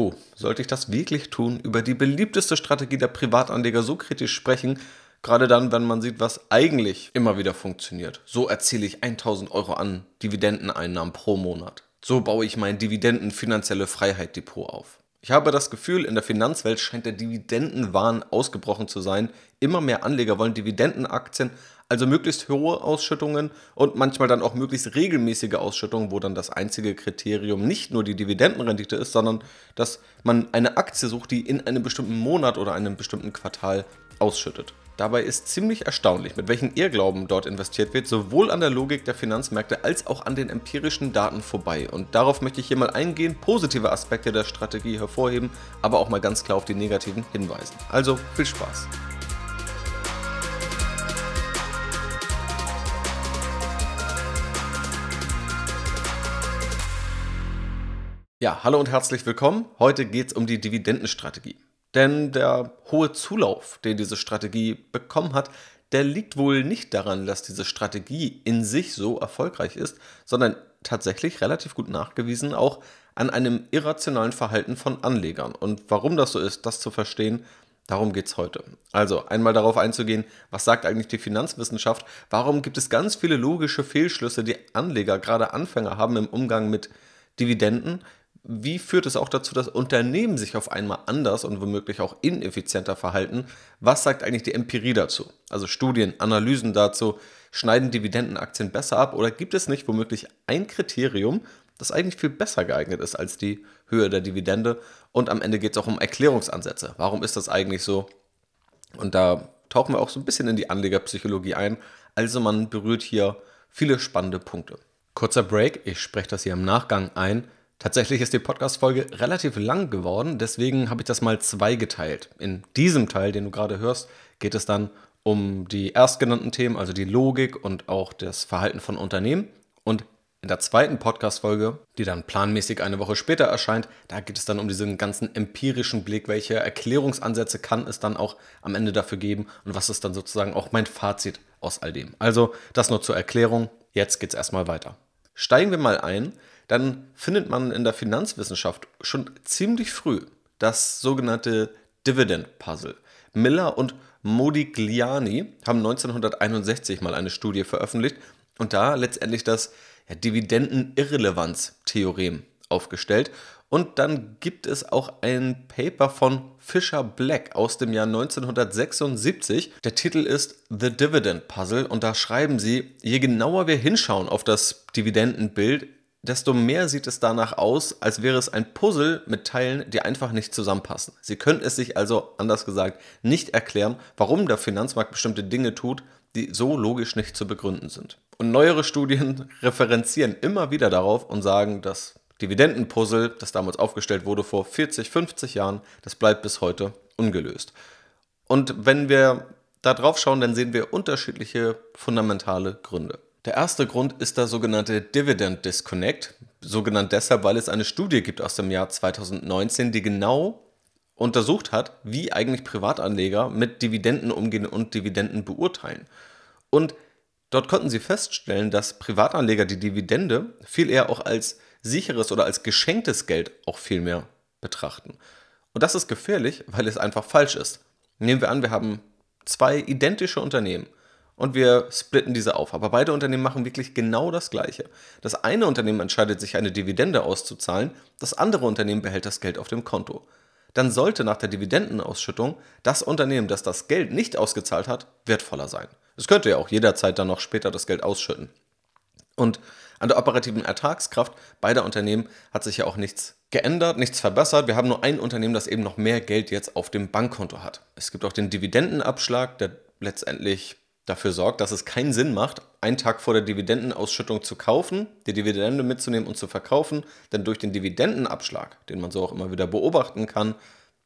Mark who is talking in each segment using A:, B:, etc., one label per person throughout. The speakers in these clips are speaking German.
A: Puh, sollte ich das wirklich tun, über die beliebteste Strategie der Privatanleger so kritisch sprechen, gerade dann, wenn man sieht, was eigentlich immer wieder funktioniert. So erziele ich 1000 Euro an Dividendeneinnahmen pro Monat. So baue ich mein Dividenden-finanzielle Freiheit-Depot auf. Ich habe das Gefühl, in der Finanzwelt scheint der Dividendenwahn ausgebrochen zu sein. Immer mehr Anleger wollen Dividendenaktien, also möglichst hohe Ausschüttungen und manchmal dann auch möglichst regelmäßige Ausschüttungen, wo dann das einzige Kriterium nicht nur die Dividendenrendite ist, sondern dass man eine Aktie sucht, die in einem bestimmten Monat oder einem bestimmten Quartal ausschüttet. Dabei ist ziemlich erstaunlich, mit welchen Irrglauben dort investiert wird, sowohl an der Logik der Finanzmärkte als auch an den empirischen Daten vorbei. Und darauf möchte ich hier mal eingehen, positive Aspekte der Strategie hervorheben, aber auch mal ganz klar auf die negativen hinweisen. Also viel Spaß! Ja, hallo und herzlich willkommen. Heute geht es um die Dividendenstrategie. Denn der hohe Zulauf, den diese Strategie bekommen hat, der liegt wohl nicht daran, dass diese Strategie in sich so erfolgreich ist, sondern tatsächlich relativ gut nachgewiesen auch an einem irrationalen Verhalten von Anlegern. Und warum das so ist, das zu verstehen, darum geht es heute. Also einmal darauf einzugehen, was sagt eigentlich die Finanzwissenschaft, warum gibt es ganz viele logische Fehlschlüsse, die Anleger, gerade Anfänger haben im Umgang mit Dividenden, wie führt es auch dazu, dass Unternehmen sich auf einmal anders und womöglich auch ineffizienter verhalten? Was sagt eigentlich die Empirie dazu? Also Studien, Analysen dazu, schneiden Dividendenaktien besser ab oder gibt es nicht womöglich ein Kriterium, das eigentlich viel besser geeignet ist als die Höhe der Dividende? Und am Ende geht es auch um Erklärungsansätze. Warum ist das eigentlich so? Und da tauchen wir auch so ein bisschen in die Anlegerpsychologie ein. Also man berührt hier viele spannende Punkte. Kurzer Break, ich spreche das hier im Nachgang ein. Tatsächlich ist die Podcast-Folge relativ lang geworden, deswegen habe ich das mal zweigeteilt. In diesem Teil, den du gerade hörst, geht es dann um die erstgenannten Themen, also die Logik und auch das Verhalten von Unternehmen. Und in der zweiten Podcast-Folge, die dann planmäßig eine Woche später erscheint, da geht es dann um diesen ganzen empirischen Blick, welche Erklärungsansätze kann es dann auch am Ende dafür geben und was ist dann sozusagen auch mein Fazit aus all dem. Also das nur zur Erklärung. Jetzt geht es erstmal weiter. Steigen wir mal ein dann findet man in der Finanzwissenschaft schon ziemlich früh das sogenannte Dividend Puzzle. Miller und Modigliani haben 1961 mal eine Studie veröffentlicht und da letztendlich das ja, Dividendenirrelevanz-Theorem aufgestellt. Und dann gibt es auch ein Paper von Fisher Black aus dem Jahr 1976. Der Titel ist The Dividend Puzzle und da schreiben sie, je genauer wir hinschauen auf das Dividendenbild, desto mehr sieht es danach aus, als wäre es ein Puzzle mit Teilen, die einfach nicht zusammenpassen. Sie können es sich also, anders gesagt, nicht erklären, warum der Finanzmarkt bestimmte Dinge tut, die so logisch nicht zu begründen sind. Und neuere Studien referenzieren immer wieder darauf und sagen, das Dividendenpuzzle, das damals aufgestellt wurde vor 40, 50 Jahren, das bleibt bis heute ungelöst. Und wenn wir da drauf schauen, dann sehen wir unterschiedliche fundamentale Gründe. Der erste Grund ist der sogenannte Dividend Disconnect, sogenannt deshalb, weil es eine Studie gibt aus dem Jahr 2019, die genau untersucht hat, wie eigentlich Privatanleger mit Dividenden umgehen und Dividenden beurteilen. Und dort konnten sie feststellen, dass Privatanleger die Dividende viel eher auch als sicheres oder als geschenktes Geld auch viel mehr betrachten. Und das ist gefährlich, weil es einfach falsch ist. Nehmen wir an, wir haben zwei identische Unternehmen und wir splitten diese auf. Aber beide Unternehmen machen wirklich genau das Gleiche. Das eine Unternehmen entscheidet sich, eine Dividende auszuzahlen, das andere Unternehmen behält das Geld auf dem Konto. Dann sollte nach der Dividendenausschüttung das Unternehmen, das das Geld nicht ausgezahlt hat, wertvoller sein. Es könnte ja auch jederzeit dann noch später das Geld ausschütten. Und an der operativen Ertragskraft beider Unternehmen hat sich ja auch nichts geändert, nichts verbessert. Wir haben nur ein Unternehmen, das eben noch mehr Geld jetzt auf dem Bankkonto hat. Es gibt auch den Dividendenabschlag, der letztendlich dafür sorgt, dass es keinen Sinn macht, einen Tag vor der Dividendenausschüttung zu kaufen, die Dividende mitzunehmen und zu verkaufen, denn durch den Dividendenabschlag, den man so auch immer wieder beobachten kann,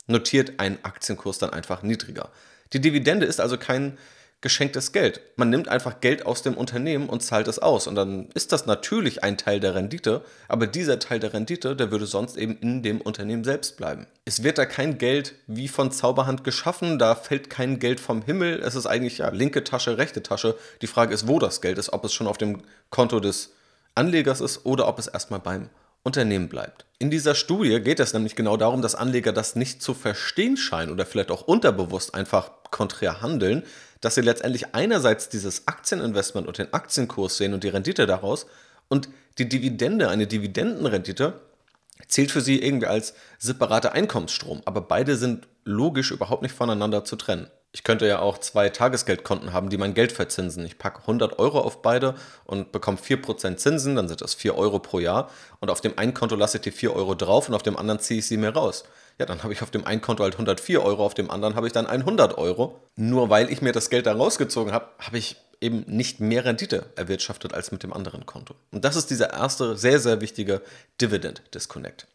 A: notiert ein Aktienkurs dann einfach niedriger. Die Dividende ist also kein geschenktes Geld. Man nimmt einfach Geld aus dem Unternehmen und zahlt es aus. Und dann ist das natürlich ein Teil der Rendite, aber dieser Teil der Rendite, der würde sonst eben in dem Unternehmen selbst bleiben. Es wird da kein Geld wie von Zauberhand geschaffen, da fällt kein Geld vom Himmel. Es ist eigentlich ja linke Tasche, rechte Tasche. Die Frage ist, wo das Geld ist, ob es schon auf dem Konto des Anlegers ist oder ob es erstmal beim Unternehmen bleibt. In dieser Studie geht es nämlich genau darum, dass Anleger das nicht zu verstehen scheinen oder vielleicht auch unterbewusst einfach konträr handeln, dass sie letztendlich einerseits dieses Aktieninvestment und den Aktienkurs sehen und die Rendite daraus und die Dividende, eine Dividendenrendite, zählt für sie irgendwie als separater Einkommensstrom. Aber beide sind logisch überhaupt nicht voneinander zu trennen. Ich könnte ja auch zwei Tagesgeldkonten haben, die mein Geld verzinsen. Ich packe 100 Euro auf beide und bekomme 4% Zinsen, dann sind das 4 Euro pro Jahr. Und auf dem einen Konto lasse ich die 4 Euro drauf und auf dem anderen ziehe ich sie mir raus. Ja, dann habe ich auf dem einen Konto halt 104 Euro, auf dem anderen habe ich dann 100 Euro. Nur weil ich mir das Geld da rausgezogen habe, habe ich eben nicht mehr Rendite erwirtschaftet als mit dem anderen Konto. Und das ist dieser erste sehr, sehr wichtige Dividend Disconnect.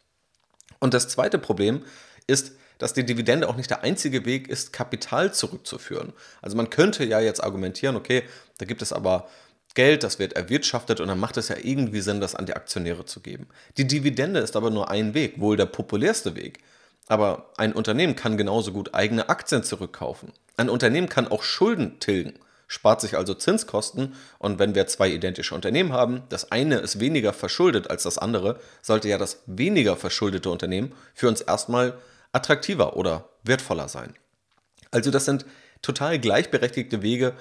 A: Und das zweite Problem ist, dass die Dividende auch nicht der einzige Weg ist, Kapital zurückzuführen. Also man könnte ja jetzt argumentieren, okay, da gibt es aber Geld, das wird erwirtschaftet und dann macht es ja irgendwie Sinn, das an die Aktionäre zu geben. Die Dividende ist aber nur ein Weg, wohl der populärste Weg. Aber ein Unternehmen kann genauso gut eigene Aktien zurückkaufen. Ein Unternehmen kann auch Schulden tilgen, spart sich also Zinskosten und wenn wir zwei identische Unternehmen haben, das eine ist weniger verschuldet als das andere, sollte ja das weniger verschuldete Unternehmen für uns erstmal attraktiver oder wertvoller sein. Also das sind total gleichberechtigte Wege,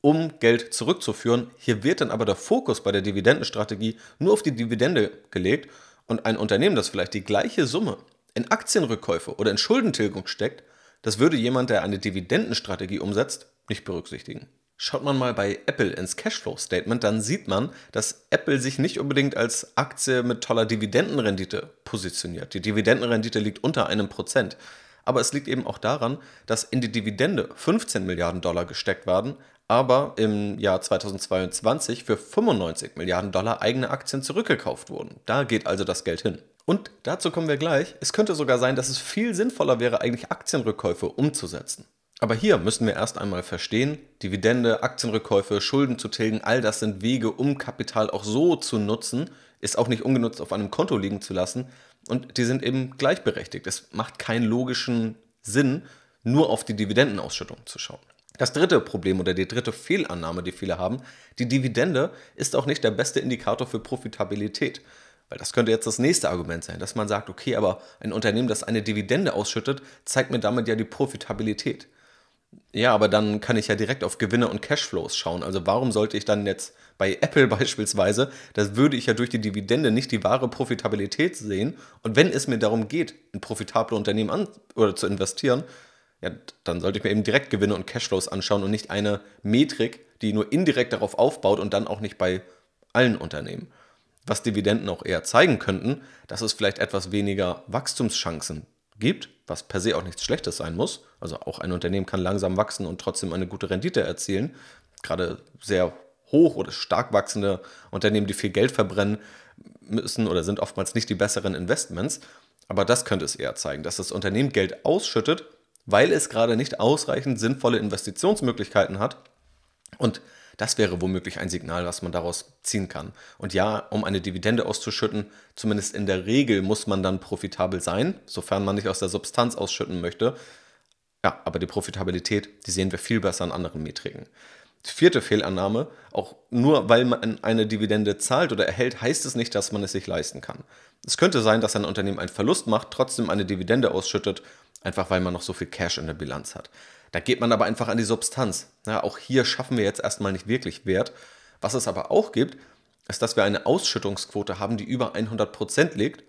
A: um Geld zurückzuführen. Hier wird dann aber der Fokus bei der Dividendenstrategie nur auf die Dividende gelegt und ein Unternehmen, das vielleicht die gleiche Summe in Aktienrückkäufe oder in Schuldentilgung steckt, das würde jemand, der eine Dividendenstrategie umsetzt, nicht berücksichtigen. Schaut man mal bei Apple ins Cashflow-Statement, dann sieht man, dass Apple sich nicht unbedingt als Aktie mit toller Dividendenrendite positioniert. Die Dividendenrendite liegt unter einem Prozent. Aber es liegt eben auch daran, dass in die Dividende 15 Milliarden Dollar gesteckt werden, aber im Jahr 2022 für 95 Milliarden Dollar eigene Aktien zurückgekauft wurden. Da geht also das Geld hin. Und dazu kommen wir gleich. Es könnte sogar sein, dass es viel sinnvoller wäre, eigentlich Aktienrückkäufe umzusetzen. Aber hier müssen wir erst einmal verstehen, Dividende, Aktienrückkäufe, Schulden zu tilgen, all das sind Wege, um Kapital auch so zu nutzen, ist auch nicht ungenutzt auf einem Konto liegen zu lassen. Und die sind eben gleichberechtigt. Es macht keinen logischen Sinn, nur auf die Dividendenausschüttung zu schauen. Das dritte Problem oder die dritte Fehlannahme, die viele haben, die Dividende ist auch nicht der beste Indikator für Profitabilität. Weil das könnte jetzt das nächste Argument sein, dass man sagt, okay, aber ein Unternehmen, das eine Dividende ausschüttet, zeigt mir damit ja die Profitabilität. Ja, aber dann kann ich ja direkt auf Gewinne und Cashflows schauen. Also warum sollte ich dann jetzt bei Apple beispielsweise, das würde ich ja durch die Dividende nicht die wahre Profitabilität sehen. Und wenn es mir darum geht, in profitable Unternehmen an oder zu investieren, ja, dann sollte ich mir eben direkt Gewinne und Cashflows anschauen und nicht eine Metrik, die nur indirekt darauf aufbaut und dann auch nicht bei allen Unternehmen. Was Dividenden auch eher zeigen könnten, dass es vielleicht etwas weniger Wachstumschancen gibt, was per se auch nichts Schlechtes sein muss. Also auch ein Unternehmen kann langsam wachsen und trotzdem eine gute Rendite erzielen. Gerade sehr hoch oder stark wachsende Unternehmen, die viel Geld verbrennen müssen oder sind oftmals nicht die besseren Investments. Aber das könnte es eher zeigen, dass das Unternehmen Geld ausschüttet, weil es gerade nicht ausreichend sinnvolle Investitionsmöglichkeiten hat und das wäre womöglich ein Signal, was man daraus ziehen kann. Und ja, um eine Dividende auszuschütten, zumindest in der Regel muss man dann profitabel sein, sofern man nicht aus der Substanz ausschütten möchte. Ja, aber die Profitabilität, die sehen wir viel besser an anderen Metriken. Die vierte Fehlannahme, auch nur weil man eine Dividende zahlt oder erhält, heißt es nicht, dass man es sich leisten kann. Es könnte sein, dass ein Unternehmen einen Verlust macht, trotzdem eine Dividende ausschüttet, einfach weil man noch so viel Cash in der Bilanz hat. Da geht man aber einfach an die Substanz. Ja, auch hier schaffen wir jetzt erstmal nicht wirklich Wert. Was es aber auch gibt, ist, dass wir eine Ausschüttungsquote haben, die über 100% liegt.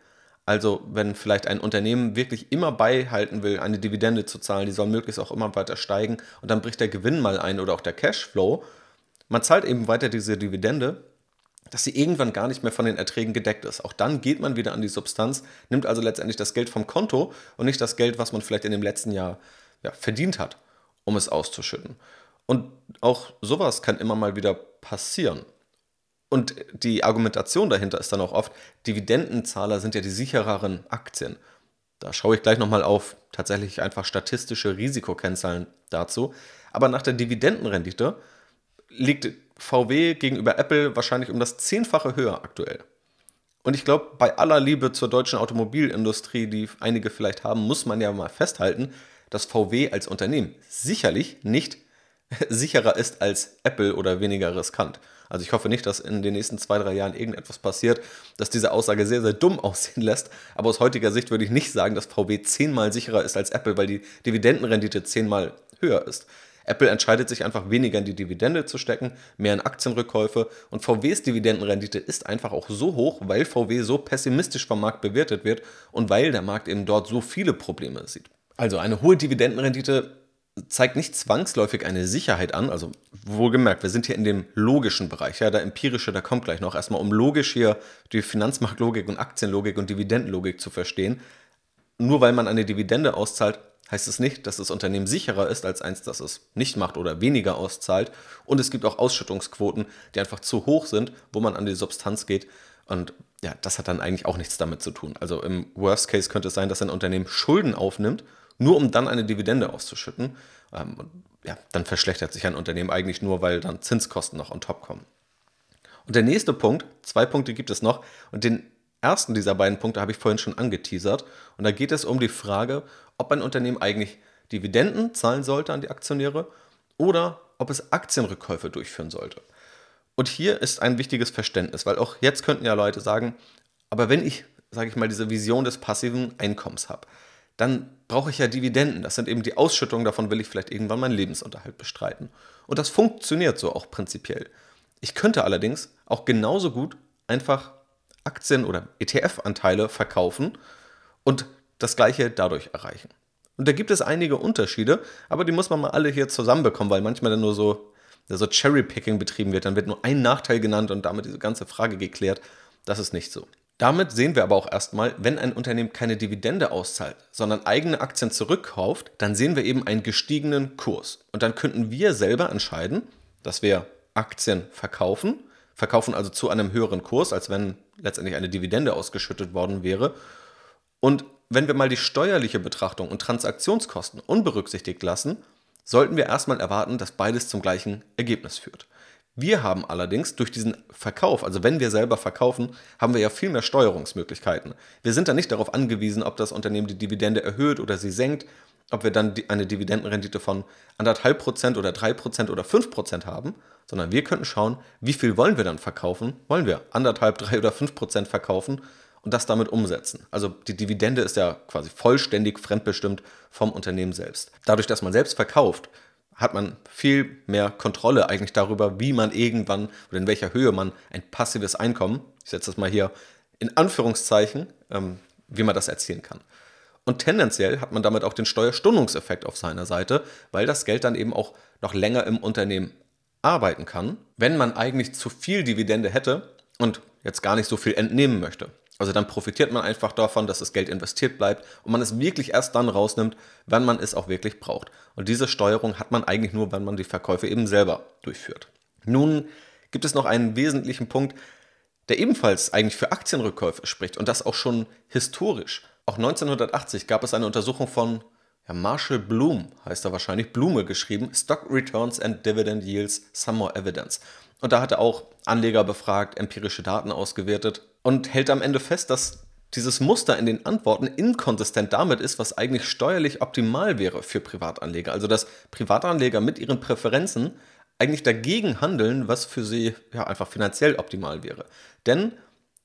A: Also wenn vielleicht ein Unternehmen wirklich immer beihalten will, eine Dividende zu zahlen, die soll möglichst auch immer weiter steigen und dann bricht der Gewinn mal ein oder auch der Cashflow. Man zahlt eben weiter diese Dividende, dass sie irgendwann gar nicht mehr von den Erträgen gedeckt ist. Auch dann geht man wieder an die Substanz, nimmt also letztendlich das Geld vom Konto und nicht das Geld, was man vielleicht in dem letzten Jahr ja, verdient hat um es auszuschütten. Und auch sowas kann immer mal wieder passieren. Und die Argumentation dahinter ist dann auch oft, Dividendenzahler sind ja die sichereren Aktien. Da schaue ich gleich nochmal auf tatsächlich einfach statistische Risikokennzahlen dazu. Aber nach der Dividendenrendite liegt VW gegenüber Apple wahrscheinlich um das Zehnfache höher aktuell. Und ich glaube, bei aller Liebe zur deutschen Automobilindustrie, die einige vielleicht haben, muss man ja mal festhalten, dass VW als Unternehmen sicherlich nicht sicherer ist als Apple oder weniger riskant. Also ich hoffe nicht, dass in den nächsten zwei, drei Jahren irgendetwas passiert, das diese Aussage sehr, sehr dumm aussehen lässt. Aber aus heutiger Sicht würde ich nicht sagen, dass VW zehnmal sicherer ist als Apple, weil die Dividendenrendite zehnmal höher ist. Apple entscheidet sich einfach weniger in die Dividende zu stecken, mehr in Aktienrückkäufe und VWs Dividendenrendite ist einfach auch so hoch, weil VW so pessimistisch vom Markt bewertet wird und weil der Markt eben dort so viele Probleme sieht. Also eine hohe Dividendenrendite zeigt nicht zwangsläufig eine Sicherheit an, also wohlgemerkt, wir sind hier in dem logischen Bereich, ja, der empirische, da kommt gleich noch erstmal, um logisch hier die Finanzmarktlogik und Aktienlogik und Dividendenlogik zu verstehen. Nur weil man eine Dividende auszahlt, heißt es nicht, dass das Unternehmen sicherer ist als eins, das es nicht macht oder weniger auszahlt. Und es gibt auch Ausschüttungsquoten, die einfach zu hoch sind, wo man an die Substanz geht. Und ja, das hat dann eigentlich auch nichts damit zu tun. Also im Worst Case könnte es sein, dass ein Unternehmen Schulden aufnimmt, nur um dann eine Dividende auszuschütten. Ähm, ja, dann verschlechtert sich ein Unternehmen eigentlich nur, weil dann Zinskosten noch on top kommen. Und der nächste Punkt, zwei Punkte gibt es noch, und den ersten dieser beiden Punkte habe ich vorhin schon angeteasert. Und da geht es um die Frage, ob ein Unternehmen eigentlich Dividenden zahlen sollte an die Aktionäre oder ob es Aktienrückkäufe durchführen sollte. Und hier ist ein wichtiges Verständnis, weil auch jetzt könnten ja Leute sagen, aber wenn ich, sage ich mal, diese Vision des passiven Einkommens habe, dann brauche ich ja Dividenden. Das sind eben die Ausschüttungen, davon will ich vielleicht irgendwann meinen Lebensunterhalt bestreiten. Und das funktioniert so auch prinzipiell. Ich könnte allerdings auch genauso gut einfach Aktien- oder ETF-Anteile verkaufen und das gleiche dadurch erreichen. Und da gibt es einige Unterschiede, aber die muss man mal alle hier zusammenbekommen, weil manchmal dann nur so, so Cherry-Picking betrieben wird. Dann wird nur ein Nachteil genannt und damit diese ganze Frage geklärt. Das ist nicht so. Damit sehen wir aber auch erstmal, wenn ein Unternehmen keine Dividende auszahlt, sondern eigene Aktien zurückkauft, dann sehen wir eben einen gestiegenen Kurs. Und dann könnten wir selber entscheiden, dass wir Aktien verkaufen verkaufen also zu einem höheren Kurs, als wenn letztendlich eine Dividende ausgeschüttet worden wäre. Und wenn wir mal die steuerliche Betrachtung und Transaktionskosten unberücksichtigt lassen, sollten wir erstmal erwarten, dass beides zum gleichen Ergebnis führt. Wir haben allerdings durch diesen Verkauf, also wenn wir selber verkaufen, haben wir ja viel mehr Steuerungsmöglichkeiten. Wir sind dann nicht darauf angewiesen, ob das Unternehmen die Dividende erhöht oder sie senkt, ob wir dann eine Dividendenrendite von anderthalb Prozent oder drei Prozent oder fünf Prozent haben, sondern wir könnten schauen, wie viel wollen wir dann verkaufen? Wollen wir anderthalb, drei oder fünf Prozent verkaufen und das damit umsetzen? Also die Dividende ist ja quasi vollständig fremdbestimmt vom Unternehmen selbst. Dadurch, dass man selbst verkauft, hat man viel mehr Kontrolle eigentlich darüber, wie man irgendwann oder in welcher Höhe man ein passives Einkommen, ich setze das mal hier in Anführungszeichen, ähm, wie man das erzielen kann. Und tendenziell hat man damit auch den Steuerstundungseffekt auf seiner Seite, weil das Geld dann eben auch noch länger im Unternehmen arbeiten kann, wenn man eigentlich zu viel Dividende hätte und jetzt gar nicht so viel entnehmen möchte. Also dann profitiert man einfach davon, dass das Geld investiert bleibt und man es wirklich erst dann rausnimmt, wenn man es auch wirklich braucht. Und diese Steuerung hat man eigentlich nur, wenn man die Verkäufe eben selber durchführt. Nun gibt es noch einen wesentlichen Punkt, der ebenfalls eigentlich für Aktienrückkäufe spricht und das auch schon historisch. Auch 1980 gab es eine Untersuchung von ja, Marshall Bloom, heißt er wahrscheinlich, Blume geschrieben, Stock Returns and Dividend Yields, Some More Evidence. Und da hat er auch Anleger befragt, empirische Daten ausgewertet und hält am Ende fest, dass dieses Muster in den Antworten inkonsistent damit ist, was eigentlich steuerlich optimal wäre für Privatanleger. Also dass Privatanleger mit ihren Präferenzen eigentlich dagegen handeln, was für sie ja einfach finanziell optimal wäre. Denn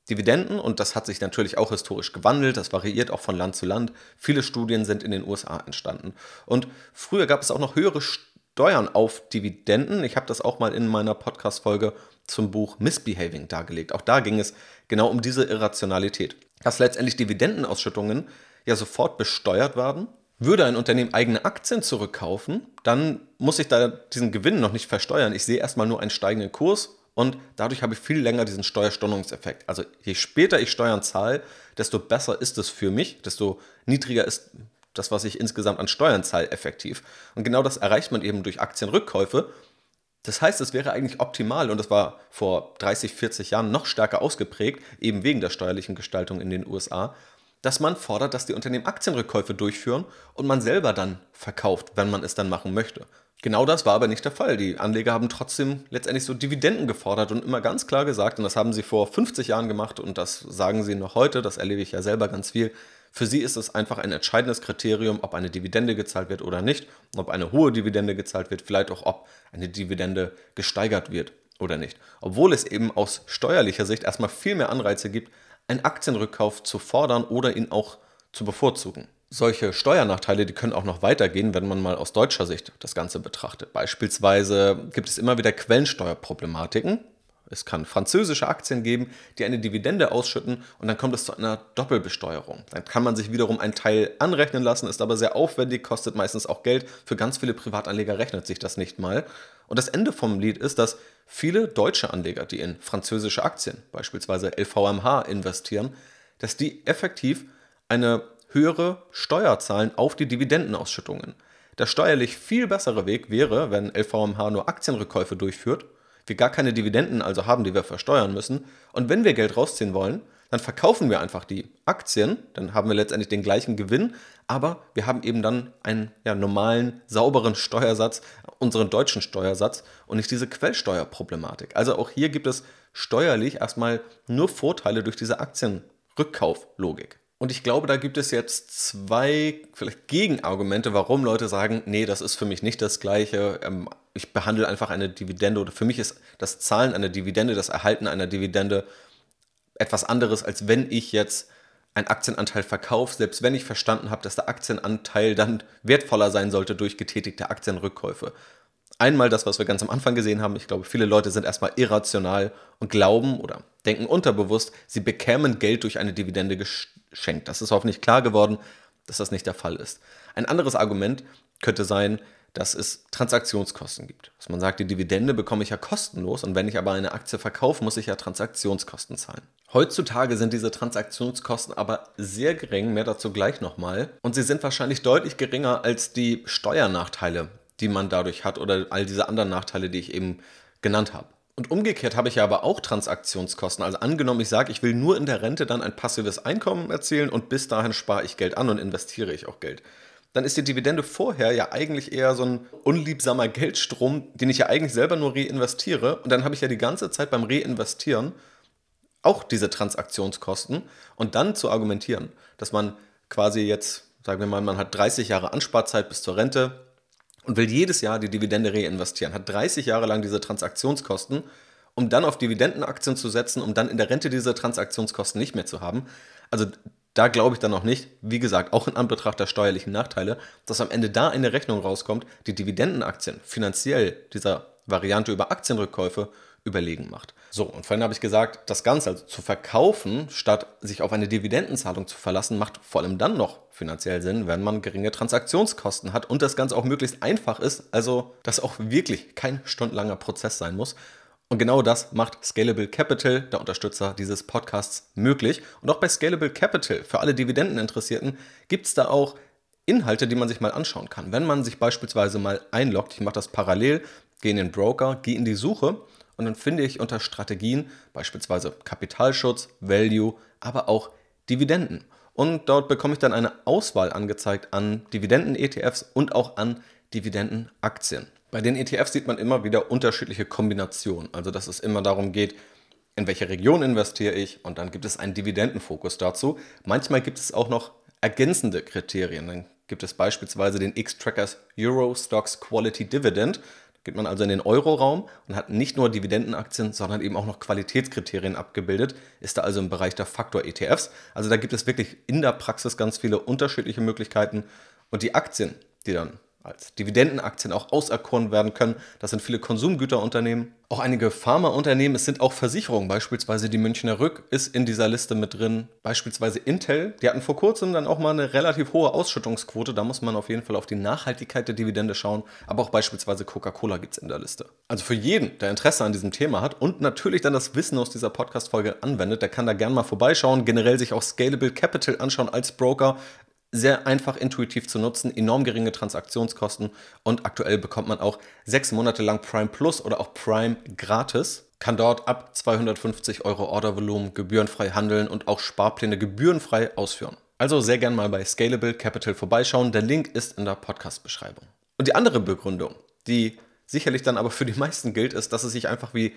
A: Dividenden, und das hat sich natürlich auch historisch gewandelt, das variiert auch von Land zu Land. Viele Studien sind in den USA entstanden. Und früher gab es auch noch höhere Steuern auf Dividenden. Ich habe das auch mal in meiner Podcast-Folge zum Buch Misbehaving dargelegt. Auch da ging es genau um diese Irrationalität. Dass letztendlich Dividendenausschüttungen ja sofort besteuert werden. Würde ein Unternehmen eigene Aktien zurückkaufen, dann muss ich da diesen Gewinn noch nicht versteuern. Ich sehe erstmal nur einen steigenden Kurs und dadurch habe ich viel länger diesen Steuerstundungseffekt. Also je später ich Steuern zahle, desto besser ist es für mich, desto niedriger ist das, was ich insgesamt an Steuern zahle, effektiv. Und genau das erreicht man eben durch Aktienrückkäufe. Das heißt, es wäre eigentlich optimal und das war vor 30, 40 Jahren noch stärker ausgeprägt, eben wegen der steuerlichen Gestaltung in den USA, dass man fordert, dass die Unternehmen Aktienrückkäufe durchführen und man selber dann verkauft, wenn man es dann machen möchte. Genau das war aber nicht der Fall. Die Anleger haben trotzdem letztendlich so Dividenden gefordert und immer ganz klar gesagt, und das haben sie vor 50 Jahren gemacht und das sagen sie noch heute, das erlebe ich ja selber ganz viel. Für sie ist es einfach ein entscheidendes Kriterium, ob eine Dividende gezahlt wird oder nicht, ob eine hohe Dividende gezahlt wird, vielleicht auch ob eine Dividende gesteigert wird oder nicht. Obwohl es eben aus steuerlicher Sicht erstmal viel mehr Anreize gibt, einen Aktienrückkauf zu fordern oder ihn auch zu bevorzugen. Solche Steuernachteile, die können auch noch weitergehen, wenn man mal aus deutscher Sicht das Ganze betrachtet. Beispielsweise gibt es immer wieder Quellensteuerproblematiken. Es kann französische Aktien geben, die eine Dividende ausschütten und dann kommt es zu einer Doppelbesteuerung. Dann kann man sich wiederum einen Teil anrechnen lassen, ist aber sehr aufwendig, kostet meistens auch Geld. Für ganz viele Privatanleger rechnet sich das nicht mal. Und das Ende vom Lied ist, dass viele deutsche Anleger, die in französische Aktien, beispielsweise LVMH, investieren, dass die effektiv eine höhere Steuer zahlen auf die Dividendenausschüttungen. Der steuerlich viel bessere Weg wäre, wenn LVMH nur Aktienrückkäufe durchführt wir gar keine Dividenden also haben, die wir versteuern müssen. Und wenn wir Geld rausziehen wollen, dann verkaufen wir einfach die Aktien, dann haben wir letztendlich den gleichen Gewinn, aber wir haben eben dann einen ja, normalen, sauberen Steuersatz, unseren deutschen Steuersatz und nicht diese Quellsteuerproblematik. Also auch hier gibt es steuerlich erstmal nur Vorteile durch diese Aktienrückkauflogik. Und ich glaube, da gibt es jetzt zwei vielleicht Gegenargumente, warum Leute sagen, nee, das ist für mich nicht das Gleiche. Ähm, ich behandle einfach eine Dividende oder für mich ist das Zahlen einer Dividende, das Erhalten einer Dividende etwas anderes, als wenn ich jetzt einen Aktienanteil verkaufe, selbst wenn ich verstanden habe, dass der Aktienanteil dann wertvoller sein sollte durch getätigte Aktienrückkäufe. Einmal das, was wir ganz am Anfang gesehen haben. Ich glaube, viele Leute sind erstmal irrational und glauben oder denken unterbewusst, sie bekämen Geld durch eine Dividende geschenkt. Das ist hoffentlich klar geworden, dass das nicht der Fall ist. Ein anderes Argument könnte sein, dass es Transaktionskosten gibt. Dass man sagt, die Dividende bekomme ich ja kostenlos und wenn ich aber eine Aktie verkaufe, muss ich ja Transaktionskosten zahlen. Heutzutage sind diese Transaktionskosten aber sehr gering, mehr dazu gleich nochmal. Und sie sind wahrscheinlich deutlich geringer als die Steuernachteile, die man dadurch hat oder all diese anderen Nachteile, die ich eben genannt habe. Und umgekehrt habe ich ja aber auch Transaktionskosten. Also angenommen, ich sage, ich will nur in der Rente dann ein passives Einkommen erzielen und bis dahin spare ich Geld an und investiere ich auch Geld. Dann ist die Dividende vorher ja eigentlich eher so ein unliebsamer Geldstrom, den ich ja eigentlich selber nur reinvestiere. Und dann habe ich ja die ganze Zeit beim Reinvestieren auch diese Transaktionskosten. Und dann zu argumentieren, dass man quasi jetzt, sagen wir mal, man hat 30 Jahre Ansparzeit bis zur Rente, und will jedes Jahr die Dividende reinvestieren, hat 30 Jahre lang diese Transaktionskosten, um dann auf Dividendenaktien zu setzen, um dann in der Rente diese Transaktionskosten nicht mehr zu haben. Also da glaube ich dann noch nicht, wie gesagt, auch in Anbetracht der steuerlichen Nachteile, dass am Ende da eine Rechnung rauskommt, die Dividendenaktien finanziell dieser Variante über Aktienrückkäufe überlegen macht. So, und vorhin habe ich gesagt, das Ganze also zu verkaufen, statt sich auf eine Dividendenzahlung zu verlassen, macht vor allem dann noch finanziell Sinn, wenn man geringe Transaktionskosten hat und das Ganze auch möglichst einfach ist, also dass auch wirklich kein stundenlanger Prozess sein muss. Und genau das macht Scalable Capital, der Unterstützer dieses Podcasts, möglich. Und auch bei Scalable Capital, für alle Dividendeninteressierten, gibt es da auch Inhalte, die man sich mal anschauen kann. Wenn man sich beispielsweise mal einloggt, ich mache das parallel, gehe in den Broker, gehe in die Suche und dann finde ich unter Strategien beispielsweise Kapitalschutz, Value, aber auch Dividenden. Und dort bekomme ich dann eine Auswahl angezeigt an Dividenden-ETFs und auch an Dividendenaktien. Bei den ETFs sieht man immer wieder unterschiedliche Kombinationen. Also dass es immer darum geht, in welche Region investiere ich und dann gibt es einen Dividendenfokus dazu. Manchmal gibt es auch noch ergänzende Kriterien. Dann gibt es beispielsweise den X-Trackers Euro Stocks Quality Dividend geht man also in den Euroraum und hat nicht nur Dividendenaktien, sondern eben auch noch Qualitätskriterien abgebildet, ist da also im Bereich der Faktor-ETFs. Also da gibt es wirklich in der Praxis ganz viele unterschiedliche Möglichkeiten und die Aktien, die dann als Dividendenaktien auch auserkoren werden können. Das sind viele Konsumgüterunternehmen, auch einige Pharmaunternehmen. Es sind auch Versicherungen, beispielsweise die Münchner Rück ist in dieser Liste mit drin. Beispielsweise Intel, die hatten vor kurzem dann auch mal eine relativ hohe Ausschüttungsquote. Da muss man auf jeden Fall auf die Nachhaltigkeit der Dividende schauen. Aber auch beispielsweise Coca-Cola gibt es in der Liste. Also für jeden, der Interesse an diesem Thema hat und natürlich dann das Wissen aus dieser Podcast-Folge anwendet, der kann da gerne mal vorbeischauen. Generell sich auch Scalable Capital anschauen als Broker sehr einfach intuitiv zu nutzen, enorm geringe Transaktionskosten und aktuell bekommt man auch sechs Monate lang Prime Plus oder auch Prime gratis. Kann dort ab 250 Euro Ordervolumen gebührenfrei handeln und auch Sparpläne gebührenfrei ausführen. Also sehr gern mal bei Scalable Capital vorbeischauen. Der Link ist in der Podcast-Beschreibung. Und die andere Begründung, die sicherlich dann aber für die meisten gilt, ist, dass es sich einfach wie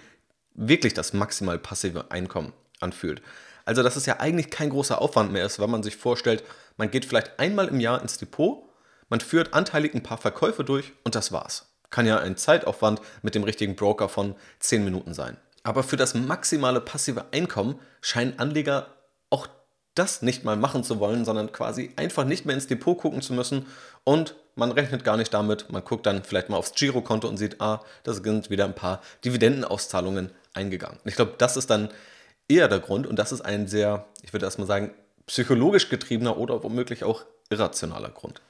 A: wirklich das maximal passive Einkommen anfühlt. Also, dass es ja eigentlich kein großer Aufwand mehr ist, wenn man sich vorstellt, man geht vielleicht einmal im Jahr ins Depot, man führt anteilig ein paar Verkäufe durch und das war's. Kann ja ein Zeitaufwand mit dem richtigen Broker von 10 Minuten sein. Aber für das maximale passive Einkommen scheinen Anleger auch das nicht mal machen zu wollen, sondern quasi einfach nicht mehr ins Depot gucken zu müssen und man rechnet gar nicht damit. Man guckt dann vielleicht mal aufs Girokonto und sieht, ah, da sind wieder ein paar Dividendenauszahlungen eingegangen. ich glaube, das ist dann eher der Grund und das ist ein sehr, ich würde erstmal sagen, psychologisch getriebener oder womöglich auch irrationaler Grund.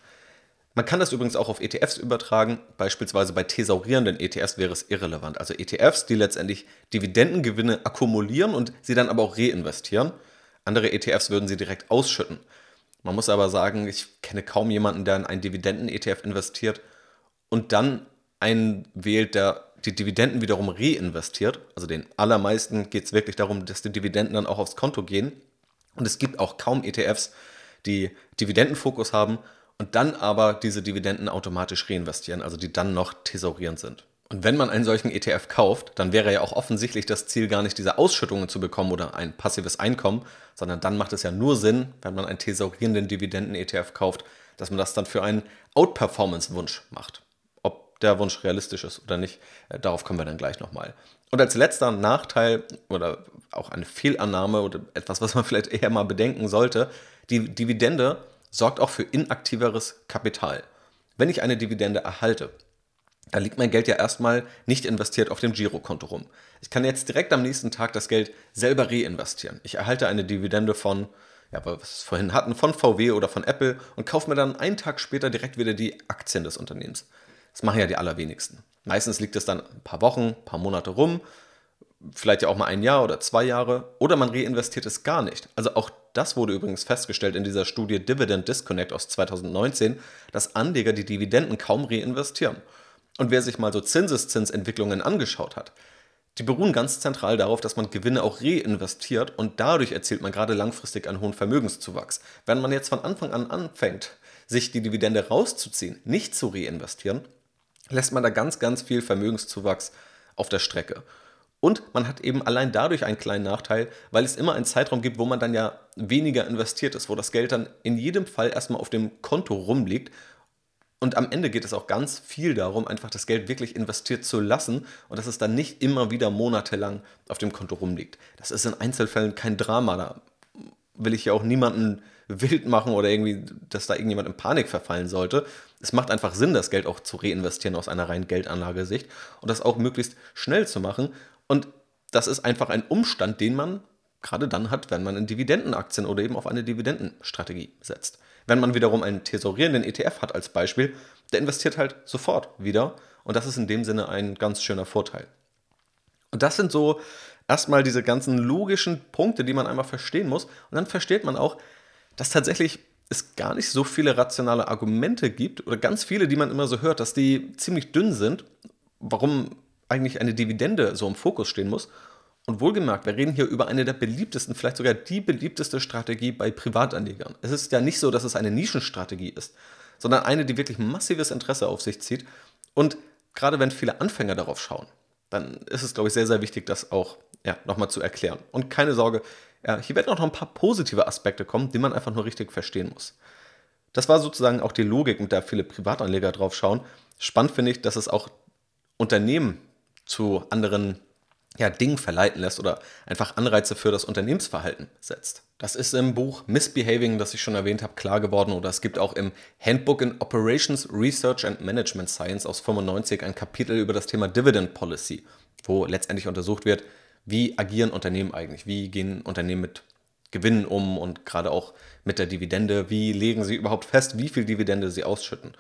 A: Man kann das übrigens auch auf ETFs übertragen. Beispielsweise bei thesaurierenden ETFs wäre es irrelevant. Also ETFs, die letztendlich Dividendengewinne akkumulieren und sie dann aber auch reinvestieren. Andere ETFs würden sie direkt ausschütten. Man muss aber sagen, ich kenne kaum jemanden, der in einen Dividenden-ETF investiert und dann einen wählt, der die Dividenden wiederum reinvestiert. Also den allermeisten geht es wirklich darum, dass die Dividenden dann auch aufs Konto gehen. Und es gibt auch kaum ETFs, die Dividendenfokus haben und dann aber diese Dividenden automatisch reinvestieren, also die dann noch thesaurierend sind. Und wenn man einen solchen ETF kauft, dann wäre ja auch offensichtlich das Ziel gar nicht, diese Ausschüttungen zu bekommen oder ein passives Einkommen, sondern dann macht es ja nur Sinn, wenn man einen thesaurierenden Dividenden-ETF kauft, dass man das dann für einen Outperformance-Wunsch macht. Der Wunsch realistisch ist oder nicht, äh, darauf kommen wir dann gleich nochmal. Und als letzter Nachteil oder auch eine Fehlannahme oder etwas, was man vielleicht eher mal bedenken sollte, die Dividende sorgt auch für inaktiveres Kapital. Wenn ich eine Dividende erhalte, da liegt mein Geld ja erstmal nicht investiert auf dem Girokonto rum. Ich kann jetzt direkt am nächsten Tag das Geld selber reinvestieren. Ich erhalte eine Dividende von, ja, was wir vorhin hatten, von VW oder von Apple und kaufe mir dann einen Tag später direkt wieder die Aktien des Unternehmens. Das machen ja die allerwenigsten. Meistens liegt es dann ein paar Wochen, ein paar Monate rum, vielleicht ja auch mal ein Jahr oder zwei Jahre, oder man reinvestiert es gar nicht. Also auch das wurde übrigens festgestellt in dieser Studie Dividend Disconnect aus 2019, dass Anleger die Dividenden kaum reinvestieren. Und wer sich mal so Zinseszinsentwicklungen angeschaut hat, die beruhen ganz zentral darauf, dass man Gewinne auch reinvestiert und dadurch erzielt man gerade langfristig einen hohen Vermögenszuwachs. Wenn man jetzt von Anfang an anfängt, sich die Dividende rauszuziehen, nicht zu reinvestieren, lässt man da ganz, ganz viel Vermögenszuwachs auf der Strecke. Und man hat eben allein dadurch einen kleinen Nachteil, weil es immer einen Zeitraum gibt, wo man dann ja weniger investiert ist, wo das Geld dann in jedem Fall erstmal auf dem Konto rumliegt und am Ende geht es auch ganz viel darum, einfach das Geld wirklich investiert zu lassen und dass es dann nicht immer wieder monatelang auf dem Konto rumliegt. Das ist in Einzelfällen kein Drama. Da will ich ja auch niemanden wild machen oder irgendwie, dass da irgendjemand in Panik verfallen sollte. Es macht einfach Sinn, das Geld auch zu reinvestieren aus einer reinen Geldanlagesicht und das auch möglichst schnell zu machen. Und das ist einfach ein Umstand, den man gerade dann hat, wenn man in Dividendenaktien oder eben auf eine Dividendenstrategie setzt. Wenn man wiederum einen tesorierenden ETF hat als Beispiel, der investiert halt sofort wieder und das ist in dem Sinne ein ganz schöner Vorteil. Und das sind so erstmal diese ganzen logischen Punkte, die man einmal verstehen muss und dann versteht man auch, dass tatsächlich es gar nicht so viele rationale Argumente gibt oder ganz viele, die man immer so hört, dass die ziemlich dünn sind, warum eigentlich eine Dividende so im Fokus stehen muss und wohlgemerkt, wir reden hier über eine der beliebtesten, vielleicht sogar die beliebteste Strategie bei Privatanlegern. Es ist ja nicht so, dass es eine Nischenstrategie ist, sondern eine, die wirklich massives Interesse auf sich zieht. Und gerade wenn viele Anfänger darauf schauen, dann ist es, glaube ich, sehr, sehr wichtig, das auch ja, nochmal zu erklären. Und keine Sorge, ja, hier werden auch noch ein paar positive Aspekte kommen, die man einfach nur richtig verstehen muss. Das war sozusagen auch die Logik, mit der viele Privatanleger drauf schauen. Spannend finde ich, dass es auch Unternehmen zu anderen ja, Dingen verleiten lässt oder einfach Anreize für das Unternehmensverhalten setzt. Das ist im Buch Misbehaving, das ich schon erwähnt habe, klar geworden oder es gibt auch im Handbook in Operations Research and Management Science aus 95 ein Kapitel über das Thema Dividend Policy, wo letztendlich untersucht wird, wie agieren Unternehmen eigentlich, wie gehen Unternehmen mit Gewinnen um und gerade auch mit der Dividende, wie legen sie überhaupt fest, wie viel Dividende sie ausschütten.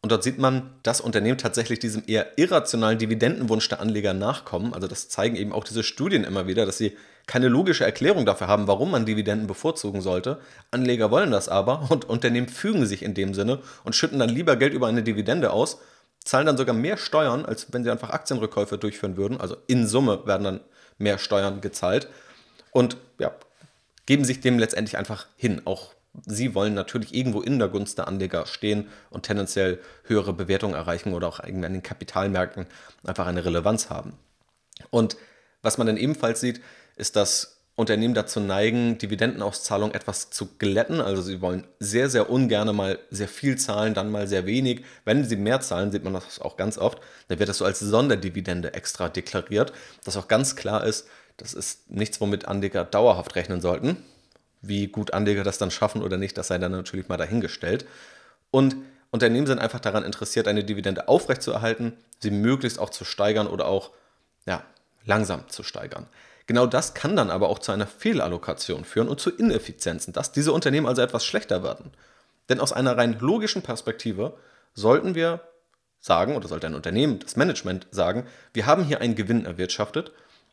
A: Und dort sieht man, dass Unternehmen tatsächlich diesem eher irrationalen Dividendenwunsch der Anleger nachkommen. Also das zeigen eben auch diese Studien immer wieder, dass sie keine logische Erklärung dafür haben, warum man Dividenden bevorzugen sollte. Anleger wollen das aber und Unternehmen fügen sich in dem Sinne und schütten dann lieber Geld über eine Dividende aus, zahlen dann sogar mehr Steuern, als wenn sie einfach Aktienrückkäufe durchführen würden. Also in Summe werden dann mehr Steuern gezahlt und ja, geben sich dem letztendlich einfach hin, auch sie wollen natürlich irgendwo in der Gunst der Anleger stehen und tendenziell höhere Bewertungen erreichen oder auch irgendwie an den Kapitalmärkten einfach eine Relevanz haben. Und was man dann ebenfalls sieht, ist, dass Unternehmen dazu neigen, Dividendenauszahlungen etwas zu glätten. Also sie wollen sehr, sehr ungern mal sehr viel zahlen, dann mal sehr wenig. Wenn sie mehr zahlen, sieht man das auch ganz oft, dann wird das so als Sonderdividende extra deklariert, dass auch ganz klar ist, das ist nichts, womit Anleger dauerhaft rechnen sollten. Wie gut Anleger das dann schaffen oder nicht, das sei dann natürlich mal dahingestellt. Und Unternehmen sind einfach daran interessiert, eine Dividende aufrechtzuerhalten, sie möglichst auch zu steigern oder auch ja, langsam zu steigern. Genau das kann dann aber auch zu einer Fehlallokation führen und zu Ineffizienzen, dass diese Unternehmen also etwas schlechter werden. Denn aus einer rein logischen Perspektive sollten wir sagen, oder sollte ein Unternehmen, das Management sagen, wir haben hier einen Gewinn erwirtschaftet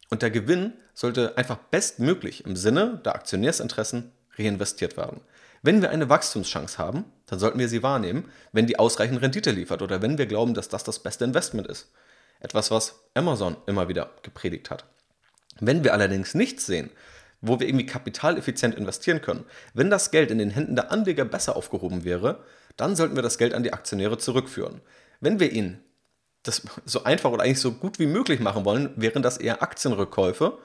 A: und der Gewinn sollte einfach bestmöglich im Sinne der Aktionärsinteressen reinvestiert werden. Wenn wir eine Wachstumschance haben, dann sollten wir sie wahrnehmen, wenn die ausreichend Rendite liefert oder wenn wir glauben, dass das das beste Investment ist. Etwas, was Amazon immer wieder gepredigt hat. Wenn wir allerdings nichts sehen, wo wir irgendwie kapitaleffizient investieren können, wenn das Geld in den Händen der Anleger besser aufgehoben wäre, dann sollten wir das Geld an die Aktionäre zurückführen. Wenn wir ihnen das so einfach oder eigentlich so gut wie möglich machen wollen, wären das eher Aktienrückkäufe,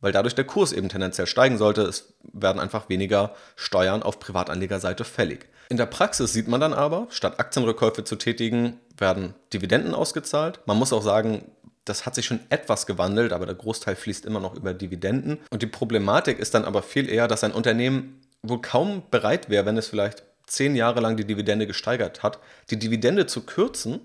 A: weil dadurch der Kurs eben tendenziell steigen sollte. Es werden einfach weniger Steuern auf Privatanlegerseite fällig. In der Praxis sieht man dann aber, statt Aktienrückkäufe zu tätigen, werden Dividenden ausgezahlt. Man muss auch sagen, das hat sich schon etwas gewandelt, aber der Großteil fließt immer noch über Dividenden. Und die Problematik ist dann aber viel eher, dass ein Unternehmen wohl kaum bereit wäre, wenn es vielleicht zehn Jahre lang die Dividende gesteigert hat, die Dividende zu kürzen,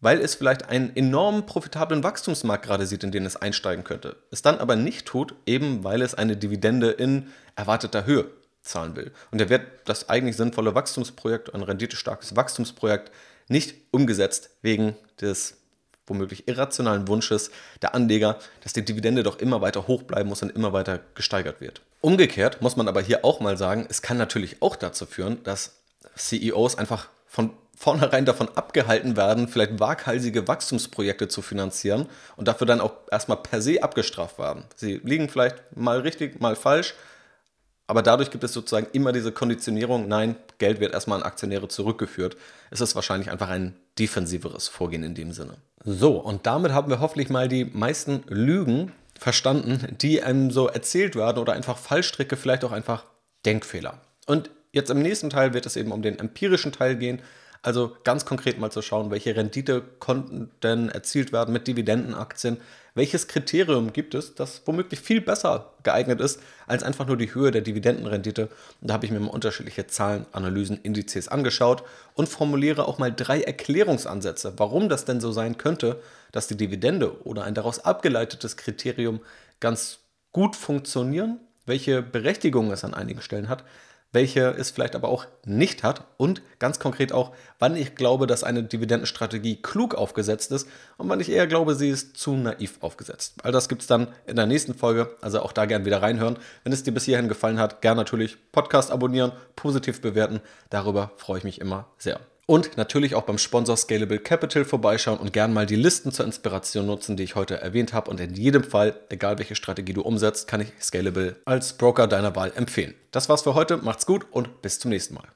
A: weil es vielleicht einen enorm profitablen Wachstumsmarkt gerade sieht, in den es einsteigen könnte. Es dann aber nicht tut, eben weil es eine Dividende in erwarteter Höhe zahlen will. Und er wird das eigentlich sinnvolle Wachstumsprojekt, ein renditestarkes Wachstumsprojekt, nicht umgesetzt wegen des womöglich irrationalen Wunsches der Anleger, dass die Dividende doch immer weiter hoch bleiben muss und immer weiter gesteigert wird. Umgekehrt muss man aber hier auch mal sagen, es kann natürlich auch dazu führen, dass CEOs einfach von vornherein davon abgehalten werden, vielleicht waghalsige Wachstumsprojekte zu finanzieren und dafür dann auch erstmal per se abgestraft werden. Sie liegen vielleicht mal richtig, mal falsch, aber dadurch gibt es sozusagen immer diese Konditionierung, nein, Geld wird erstmal an Aktionäre zurückgeführt. Es ist wahrscheinlich einfach ein defensiveres Vorgehen in dem Sinne. So, und damit haben wir hoffentlich mal die meisten Lügen verstanden, die einem so erzählt werden oder einfach Fallstricke, vielleicht auch einfach Denkfehler. Und jetzt im nächsten Teil wird es eben um den empirischen Teil gehen. Also ganz konkret mal zu schauen, welche Rendite konnten denn erzielt werden mit Dividendenaktien. Welches Kriterium gibt es, das womöglich viel besser geeignet ist als einfach nur die Höhe der Dividendenrendite? Und da habe ich mir mal unterschiedliche Zahlen, Analysen, Indizes angeschaut und formuliere auch mal drei Erklärungsansätze, warum das denn so sein könnte, dass die Dividende oder ein daraus abgeleitetes Kriterium ganz gut funktionieren, welche Berechtigung es an einigen Stellen hat, welche es vielleicht aber auch nicht hat und ganz konkret auch, wann ich glaube, dass eine Dividendenstrategie klug aufgesetzt ist und wann ich eher glaube, sie ist zu naiv aufgesetzt. All das gibt es dann in der nächsten Folge, also auch da gern wieder reinhören. Wenn es dir bis hierhin gefallen hat, gern natürlich Podcast abonnieren, positiv bewerten, darüber freue ich mich immer sehr. Und natürlich auch beim Sponsor Scalable Capital vorbeischauen und gern mal die Listen zur Inspiration nutzen, die ich heute erwähnt habe. Und in jedem Fall, egal welche Strategie du umsetzt, kann ich Scalable als Broker deiner Wahl empfehlen. Das war's für heute, macht's gut und bis zum nächsten Mal.